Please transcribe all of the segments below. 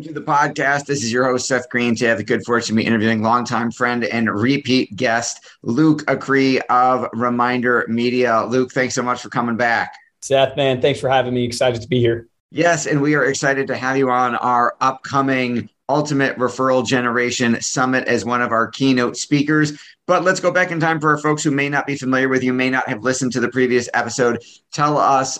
Welcome to the podcast. This is your host, Seth Green. Today I have the good fortune to be interviewing longtime friend and repeat guest, Luke Acree of Reminder Media. Luke, thanks so much for coming back. Seth, man, thanks for having me. Excited to be here. Yes, and we are excited to have you on our upcoming Ultimate Referral Generation Summit as one of our keynote speakers. But let's go back in time for our folks who may not be familiar with you, may not have listened to the previous episode. Tell us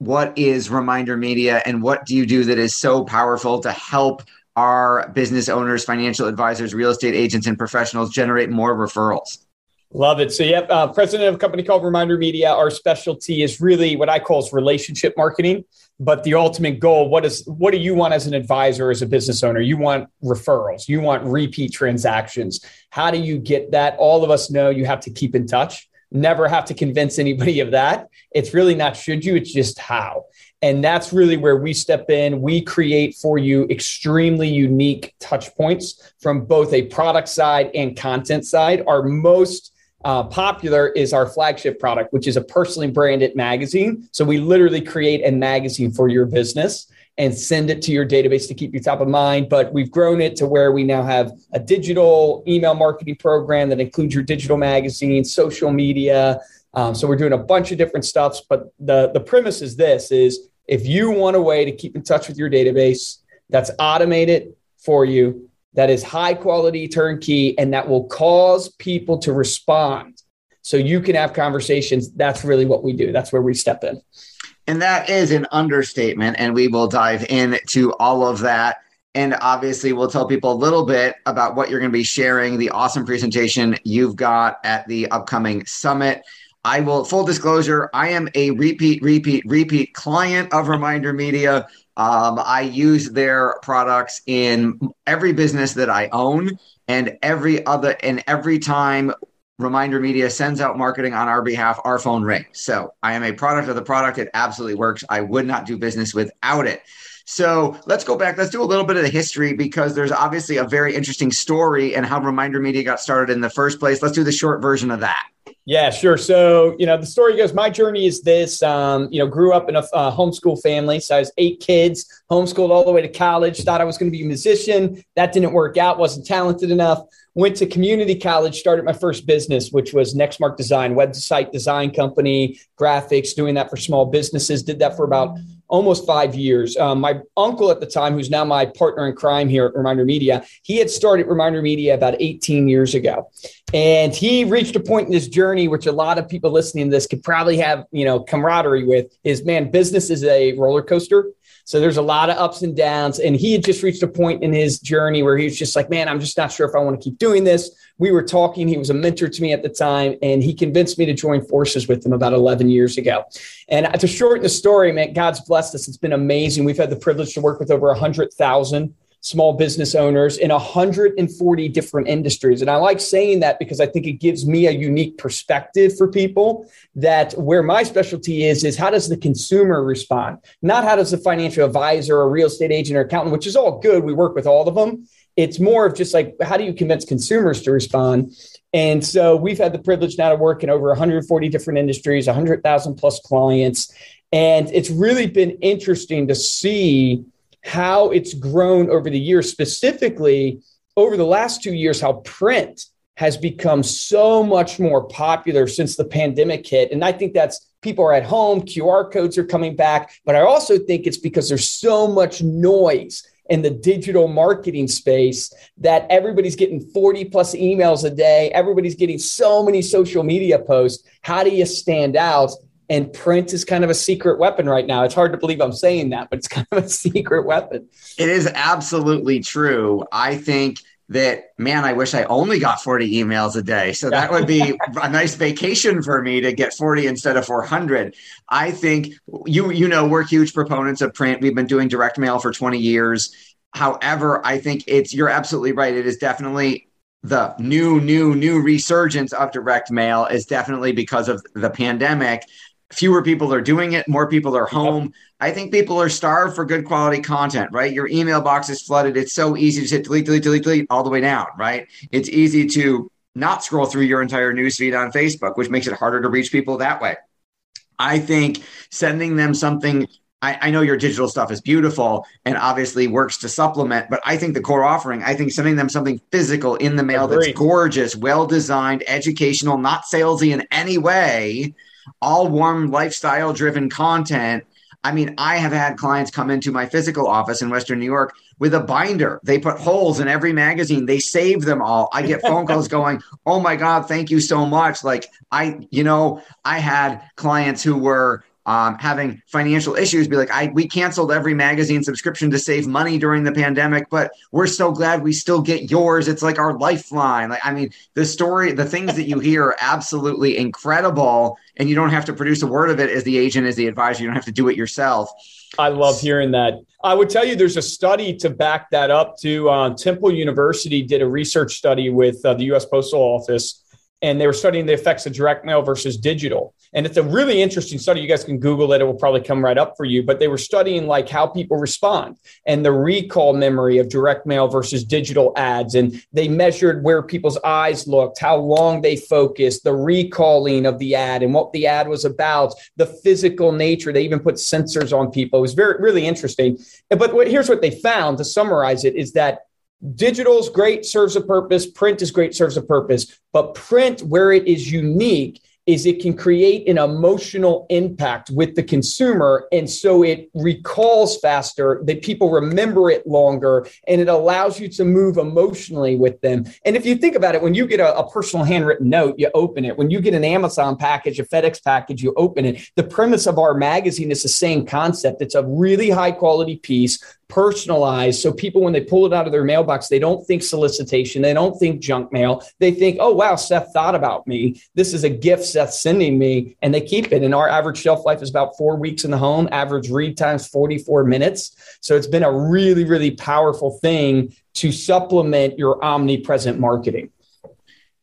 what is Reminder Media and what do you do that is so powerful to help our business owners, financial advisors, real estate agents, and professionals generate more referrals? Love it. So, yep, uh, president of a company called Reminder Media. Our specialty is really what I call is relationship marketing. But the ultimate goal, what is what do you want as an advisor, as a business owner? You want referrals. You want repeat transactions. How do you get that? All of us know you have to keep in touch. Never have to convince anybody of that. It's really not should you, it's just how. And that's really where we step in. We create for you extremely unique touch points from both a product side and content side. Our most uh, popular is our flagship product, which is a personally branded magazine. So we literally create a magazine for your business and send it to your database to keep you top of mind. But we've grown it to where we now have a digital email marketing program that includes your digital magazine, social media. Um, so we're doing a bunch of different stuffs. But the, the premise is this is if you want a way to keep in touch with your database that's automated for you, that is high quality turnkey and that will cause people to respond so you can have conversations that's really what we do that's where we step in and that is an understatement and we will dive into all of that and obviously we'll tell people a little bit about what you're going to be sharing the awesome presentation you've got at the upcoming summit I will full disclosure, I am a repeat, repeat, repeat client of Reminder Media. Um, I use their products in every business that I own, and every other and every time Reminder Media sends out marketing on our behalf, our phone rings. So I am a product of the product. It absolutely works. I would not do business without it. So let's go back. Let's do a little bit of the history because there's obviously a very interesting story and how Reminder Media got started in the first place. Let's do the short version of that. Yeah, sure. So, you know, the story goes my journey is this um, you know, grew up in a uh, homeschool family. So I was eight kids, homeschooled all the way to college, thought I was going to be a musician. That didn't work out, wasn't talented enough. Went to community college, started my first business, which was Nextmark Design, website design company, graphics, doing that for small businesses. Did that for about almost five years. Um, my uncle at the time, who's now my partner in crime here at Reminder Media, he had started Reminder Media about 18 years ago. And he reached a point in his journey, which a lot of people listening to this could probably have, you know, camaraderie with is man, business is a roller coaster. So there's a lot of ups and downs. And he had just reached a point in his journey where he was just like, man, I'm just not sure if I want to keep doing this. We were talking. He was a mentor to me at the time, and he convinced me to join forces with him about 11 years ago. And to shorten the story, man, God's blessed us. It's been amazing. We've had the privilege to work with over 100,000 small business owners in 140 different industries. And I like saying that because I think it gives me a unique perspective for people that where my specialty is, is how does the consumer respond? Not how does the financial advisor or real estate agent or accountant, which is all good. We work with all of them. It's more of just like, how do you convince consumers to respond? And so we've had the privilege now to work in over 140 different industries, 100,000 plus clients. And it's really been interesting to see how it's grown over the years, specifically over the last two years, how print has become so much more popular since the pandemic hit. And I think that's people are at home, QR codes are coming back. But I also think it's because there's so much noise in the digital marketing space that everybody's getting 40 plus emails a day. Everybody's getting so many social media posts. How do you stand out? And print is kind of a secret weapon right now. It's hard to believe I'm saying that, but it's kind of a secret weapon. It is absolutely true. I think that man i wish i only got 40 emails a day so that would be a nice vacation for me to get 40 instead of 400 i think you you know we're huge proponents of print we've been doing direct mail for 20 years however i think it's you're absolutely right it is definitely the new, new, new resurgence of direct mail is definitely because of the pandemic. Fewer people are doing it, more people are home. Yep. I think people are starved for good quality content, right? Your email box is flooded. It's so easy to hit delete, delete, delete, delete all the way down, right? It's easy to not scroll through your entire newsfeed on Facebook, which makes it harder to reach people that way. I think sending them something I, I, know your digital stuff is beautiful and obviously works to supplement, but I think the core offering, I think sending them something physical in the mail Agreed. that's gorgeous, well designed, educational, not salesy in any way, all warm, lifestyle driven content. I mean, I have had clients come into my physical office in Western New York with a binder. They put holes in every magazine. They save them all. I get phone calls going, "Oh my god, thank you so much." Like I, you know, I had clients who were um, having financial issues be like, I we canceled every magazine subscription to save money during the pandemic, but we're so glad we still get yours. It's like our lifeline. Like, I mean, the story, the things that you hear are absolutely incredible, and you don't have to produce a word of it as the agent, as the advisor. You don't have to do it yourself. I love hearing that. I would tell you there's a study to back that up. To uh, Temple University did a research study with uh, the U.S. Postal Office and they were studying the effects of direct mail versus digital. And it's a really interesting study. You guys can Google it; it will probably come right up for you. But they were studying like how people respond and the recall memory of direct mail versus digital ads, and they measured where people's eyes looked, how long they focused, the recalling of the ad, and what the ad was about, the physical nature. They even put sensors on people. It was very really interesting. But here's what they found to summarize it: is that Digital is great, serves a purpose. Print is great, serves a purpose. But print, where it is unique, is it can create an emotional impact with the consumer and so it recalls faster that people remember it longer and it allows you to move emotionally with them and if you think about it when you get a, a personal handwritten note you open it when you get an amazon package a fedex package you open it the premise of our magazine is the same concept it's a really high quality piece personalized. So people when they pull it out of their mailbox they don't think solicitation. They don't think junk mail. They think oh wow seth thought about me. This is a gift seth's sending me and they keep it. And our average shelf life is about four weeks in the home. Average read times 44 minutes. So it's been a really really powerful thing to supplement your omnipresent marketing.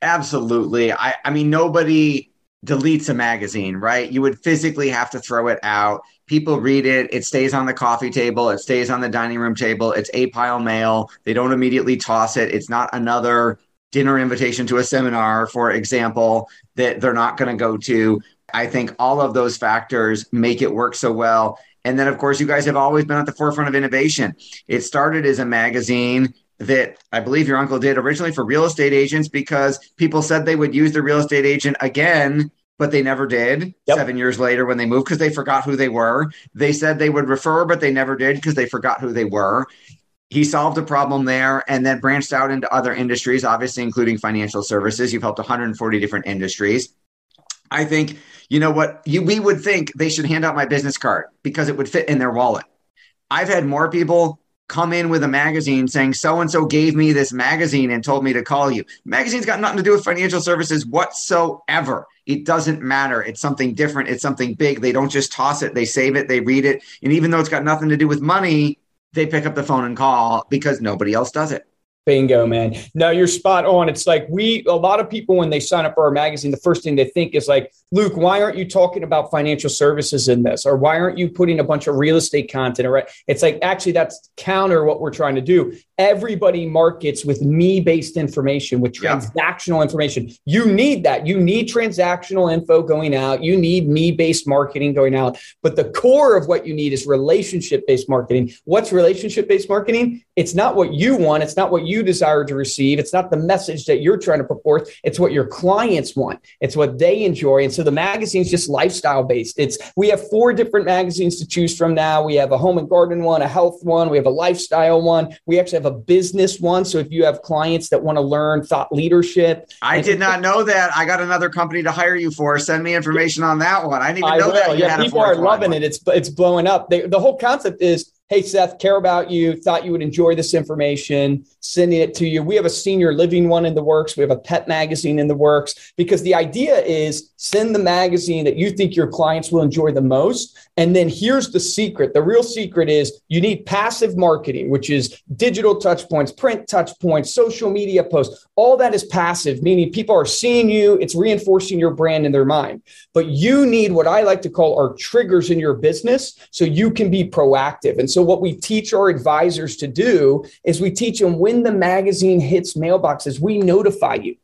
Absolutely. I, I mean nobody deletes a magazine right? You would physically have to throw it out. People read it. It stays on the coffee table. It stays on the dining room table. It's a pile mail. They don't immediately toss it. It's not another dinner invitation to a seminar for example that they're not going to go to. I think all of those factors make it work so well. And then of course you guys have always been at the forefront of innovation. It started as a magazine that I believe your uncle did originally for real estate agents because people said they would use the real estate agent again but they never did yep. seven years later when they moved because they forgot who they were. They said they would refer, but they never did because they forgot who they were. He solved a problem there and then branched out into other industries, obviously, including financial services. You've helped 140 different industries. I think, you know what, you, we would think they should hand out my business card because it would fit in their wallet. I've had more people come in with a magazine saying so and so gave me this magazine and told me to call you. Magazine's got nothing to do with financial services whatsoever. It doesn't matter. It's something different. It's something big. They don't just toss it, they save it, they read it. And even though it's got nothing to do with money, they pick up the phone and call because nobody else does it. Bingo, man. No, you're spot on. It's like we, a lot of people, when they sign up for our magazine, the first thing they think is like, Luke, why aren't you talking about financial services in this? Or why aren't you putting a bunch of real estate content? Or it's like, actually, that's counter what we're trying to do. Everybody markets with me based information, with transactional yeah. information. You need that. You need transactional info going out. You need me based marketing going out. But the core of what you need is relationship based marketing. What's relationship based marketing? It's not what you want. It's not what you desire to receive. It's not the message that you're trying to put forth. It's what your clients want. It's what they enjoy. And so the magazine's just lifestyle based. It's we have four different magazines to choose from now. We have a home and garden one, a health one, we have a lifestyle one. We actually have a business one. So if you have clients that want to learn thought leadership, I did not know that. I got another company to hire you for. Send me information on that one. I didn't even know that. You yeah, people are loving it. It's it's blowing up. They, the whole concept is Hey, Seth, care about you, thought you would enjoy this information, sending it to you. We have a senior living one in the works. We have a pet magazine in the works because the idea is send the magazine that you think your clients will enjoy the most. And then here's the secret the real secret is you need passive marketing, which is digital touch points, print touch points, social media posts. All that is passive, meaning people are seeing you, it's reinforcing your brand in their mind. But you need what I like to call our triggers in your business so you can be proactive. And so, what we teach our advisors to do is we teach them when the magazine hits mailboxes, we notify you.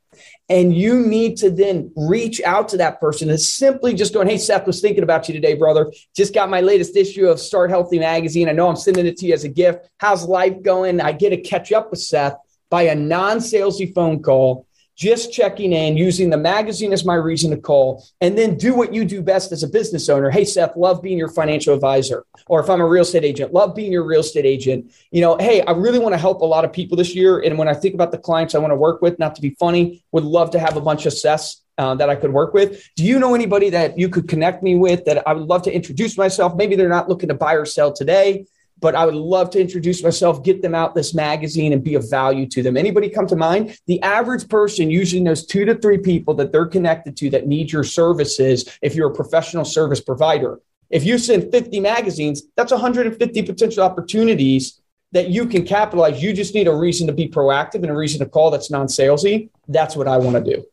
And you need to then reach out to that person and simply just going, Hey, Seth was thinking about you today, brother. Just got my latest issue of Start Healthy magazine. I know I'm sending it to you as a gift. How's life going? I get to catch up with Seth by a non salesy phone call just checking in, using the magazine as my reason to call, and then do what you do best as a business owner. Hey, Seth, love being your financial advisor. Or if I'm a real estate agent, love being your real estate agent. You know, hey, I really want to help a lot of people this year. And when I think about the clients I want to work with, not to be funny, would love to have a bunch of Seths uh, that I could work with. Do you know anybody that you could connect me with that I would love to introduce myself? Maybe they're not looking to buy or sell today, but I would love to introduce myself, get them out this magazine and be of value to them. Anybody come to mind? The average person usually knows two to three people that they're connected to that need your services if you're a professional service provider. If you send 50 magazines, that's 150 potential opportunities that you can capitalize. You just need a reason to be proactive and a reason to call that's non salesy. That's what I want to do.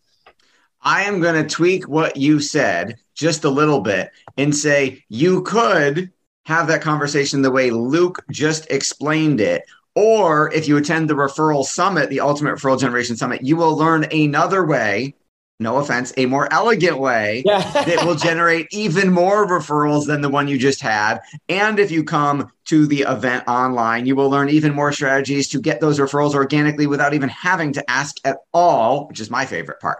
I am going to tweak what you said just a little bit and say you could have that conversation the way Luke just explained it. Or if you attend the referral summit, the Ultimate Referral Generation Summit, you will learn another way, no offense, a more elegant way yeah. that will generate even more referrals than the one you just had. And if you come to the event online, you will learn even more strategies to get those referrals organically without even having to ask at all, which is my favorite part.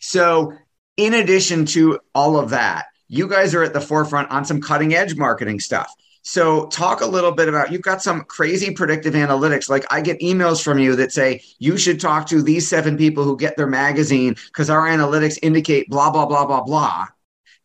So, in addition to all of that, you guys are at the forefront on some cutting edge marketing stuff. So, talk a little bit about you've got some crazy predictive analytics. Like, I get emails from you that say you should talk to these seven people who get their magazine because our analytics indicate blah, blah, blah, blah, blah.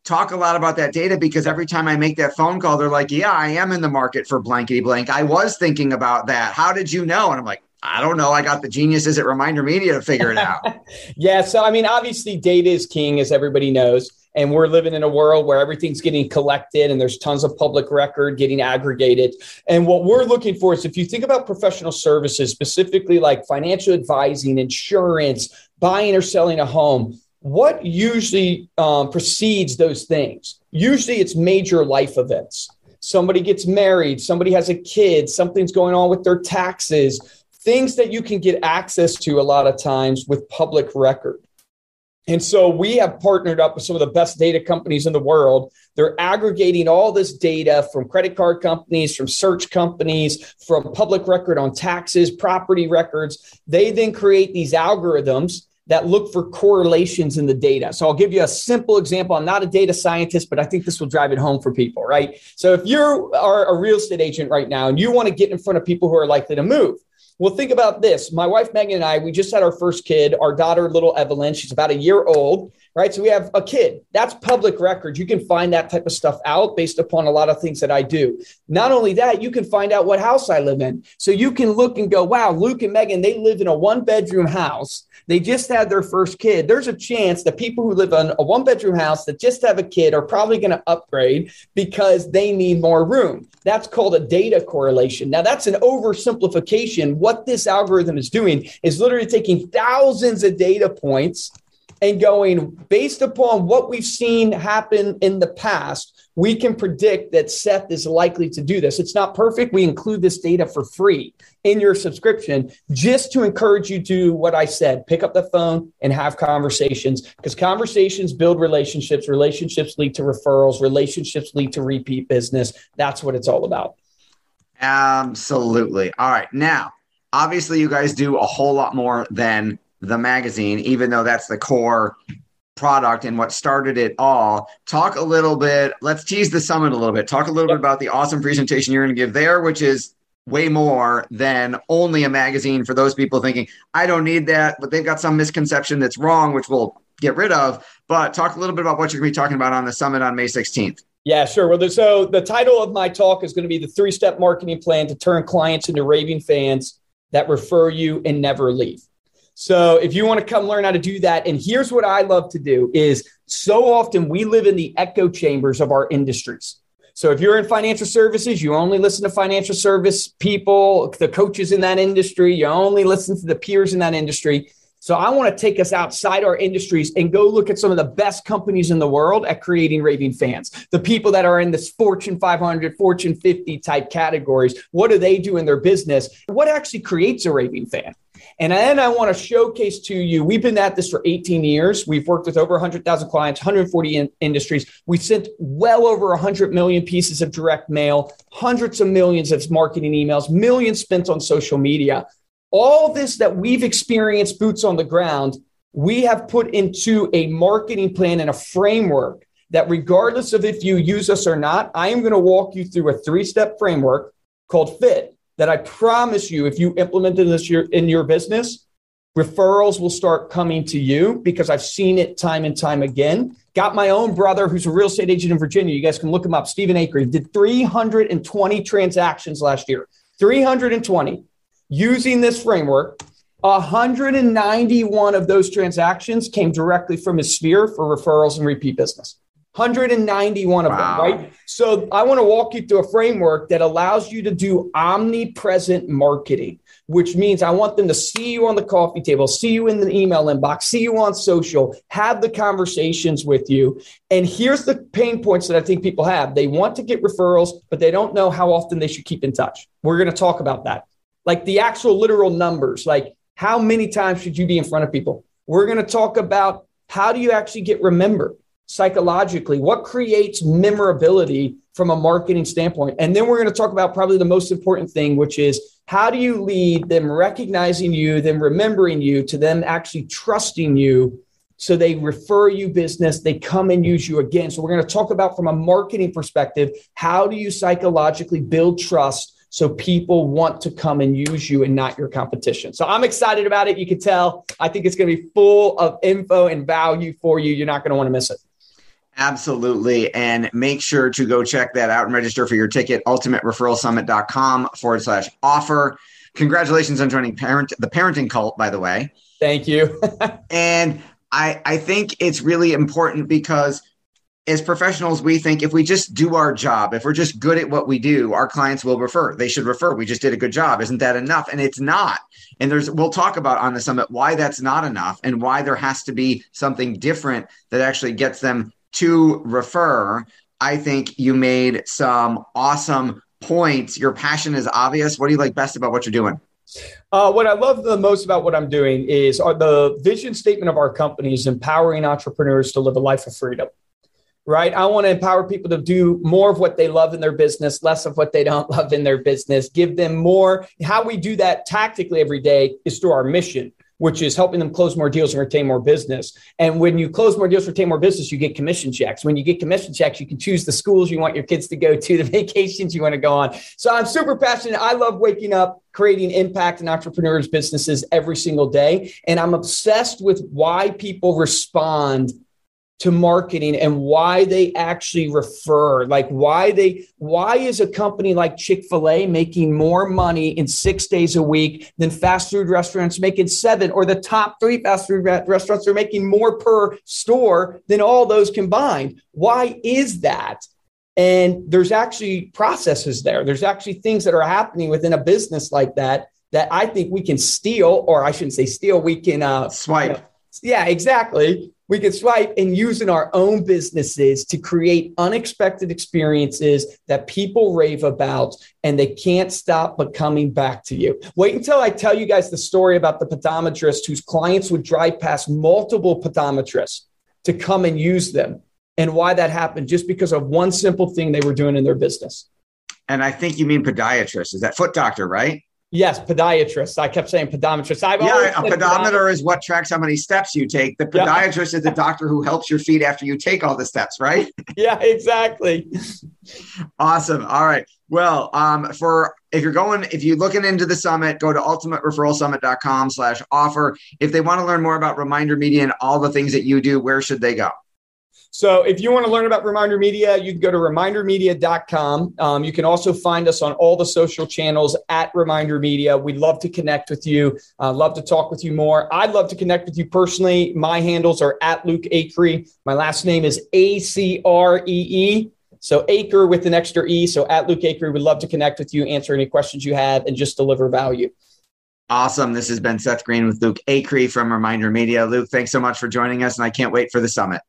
Talk a lot about that data because every time I make that phone call, they're like, Yeah, I am in the market for blankety blank. I was thinking about that. How did you know? And I'm like, I don't know. I got the geniuses at Reminder Media to figure it out. yeah. So, I mean, obviously, data is king, as everybody knows and we're living in a world where everything's getting collected and there's tons of public record getting aggregated. And what we're looking for is if you think about professional services specifically like financial advising insurance buying or selling a home what usually um, precedes those things? Usually it's major life events. Somebody gets married somebody has a kid something's going on with their taxes things that you can get access to a lot of times with public record and so we have partnered up with some of the best data companies in the world. They're aggregating all this data from credit card companies, from search companies, from public record on taxes, property records. They then create these algorithms that look for correlations in the data. So I'll give you a simple example. I'm not a data scientist, but I think this will drive it home for people, right? So if you are a real estate agent right now and you want to get in front of people who are likely to move, well, think about this. My wife Megan and I, we just had our first kid, our daughter, little Evelyn. She's about a year old, right? So we have a kid. That's public record. You can find that type of stuff out based upon a lot of things that I do. Not only that, you can find out what house I live in. So you can look and go, wow, Luke and Megan, they live in a one bedroom house. They just had their first kid. There's a chance that people who live in a one bedroom house that just have a kid are probably going to upgrade because they need more room. That's called a data correlation. Now, that's an oversimplification. What this algorithm is doing is literally taking thousands of data points and going based upon what we've seen happen in the past we can predict that Seth is likely to do this. It's not perfect. We include this data for free in your subscription just to encourage you to what I said pick up the phone and have conversations because conversations build relationships. Relationships lead to referrals, relationships lead to repeat business. That's what it's all about. Absolutely. All right. Now, obviously, you guys do a whole lot more than the magazine, even though that's the core product and what started it all. Talk a little bit, let's tease the summit a little bit. Talk a little bit about the awesome presentation you're going to give there, which is way more than only a magazine for those people thinking, I don't need that, but they've got some misconception that's wrong, which we'll get rid of. But talk a little bit about what you're going to be talking about on the summit on May 16th. Yeah, sure. Well, so the title of my talk is going to be the three step marketing plan to turn clients into raving fans that refer you and never leave. So if you want to come learn how to do that, and here's what I love to do is so often we live in the echo chambers of our industries. So if you're in financial services, you only listen to financial service people, the coaches in that industry, you only listen to the peers in that industry. So I want to take us outside our industries and go look at some of the best companies in the world at creating raving fans. The people that are in this Fortune 500, Fortune 50 type categories. What do they do in their business? What actually creates a raving fan? And then I want to showcase to you, we've been at this for 18 years. We've worked with over 100,000 clients, 140 in industries. We sent well over 100 million pieces of direct mail, hundreds of millions of marketing emails, millions spent on social media. All this that we've experienced boots on the ground, we have put into a marketing plan and a framework that regardless of if you use us or not, I am going to walk you through a three-step framework called FIT that I promise you, if you implemented this in your business, referrals will start coming to you because I've seen it time and time again. Got my own brother who's a real estate agent in Virginia. You guys can look him up, Stephen Acree. He did 320 transactions last year. 320 using this framework. 191 of those transactions came directly from his sphere for referrals and repeat business. 191 of wow. them, right? So I want to walk you through a framework that allows you to do omnipresent marketing, which means I want them to see you on the coffee table, see you in the email inbox, see you on social, have the conversations with you. And here's the pain points that I think people have. They want to get referrals, but they don't know how often they should keep in touch. We're going to talk about that. Like the actual literal numbers, like how many times should you be in front of people? We're going to talk about how do you actually get remembered? psychologically? What creates memorability from a marketing standpoint? And then we're going to talk about probably the most important thing, which is how do you lead them recognizing you, them remembering you, to them actually trusting you so they refer you business, they come and use you again. So we're going to talk about from a marketing perspective, how do you psychologically build trust so people want to come and use you and not your competition. So I'm excited about it. You can tell. I think it's going to be full of info and value for you. You're not going to want to miss it. Absolutely. And make sure to go check that out and register for your ticket, ultimatereferralsummit.com forward slash offer. Congratulations on joining parent the parenting cult, by the way. Thank you. and I, I think it's really important because as professionals, we think if we just do our job, if we're just good at what we do, our clients will refer. They should refer. We just did a good job. Isn't that enough? And it's not. And there's we'll talk about on the summit why that's not enough and why there has to be something different that actually gets them to refer, I think you made some awesome points. Your passion is obvious. What do you like best about what you're doing? Uh, what I love the most about what I'm doing is our, the vision statement of our company is empowering entrepreneurs to live a life of freedom. Right. I want to empower people to do more of what they love in their business, less of what they don't love in their business, give them more. How we do that tactically every day is through our mission which is helping them close more deals and retain more business. And when you close more deals, retain more business, you get commission checks. When you get commission checks, you can choose the schools you want your kids to go to, the vacations you want to go on. So I'm super passionate. I love waking up, creating impact in entrepreneurs' businesses every single day. And I'm obsessed with why people respond to marketing and why they actually refer like why they why is a company like chick-fil-a making more money in six days a week than fast food restaurants making seven or the top three fast food restaurants are making more per store than all those combined? Why is that? And there's actually processes there. There's actually things that are happening within a business like that that i think we can steal or i shouldn't say steal we can uh swipe. You know, yeah exactly we can swipe and use in our own businesses to create unexpected experiences that people rave about and they can't stop but coming back to you. Wait until I tell you guys the story about the podometrist whose clients would drive past multiple podometrists to come and use them and why that happened just because of one simple thing they were doing in their business. And I think you mean podiatrist. Is that foot doctor, right? Yes, podiatrist. I kept saying podometrist. I've yeah, a pedometer is what tracks how many steps you take. The podiatrist yeah. is the doctor who helps your feet after you take all the steps, right? yeah, exactly. awesome. All right. Well, um, for if you're going, if you're looking into the summit, go to ultimatereferralsummit.com slash offer. If they want to learn more about Reminder Media and all the things that you do, where should they go? So if you want to learn about Reminder Media, you can go to remindermedia.com. Um, you can also find us on all the social channels at Reminder Media. We'd love to connect with you. Uh, love to talk with you more. I'd love to connect with you personally. My handles are at Luke Acree. My last name is A C R E E. So Acre with an extra E. So at Luke Acree, we'd love to connect with you, answer any questions you have, and just deliver value. Awesome. This has been Seth Green with Luke Acree from Reminder Media. Luke, thanks so much for joining us, and I can't wait for the summit.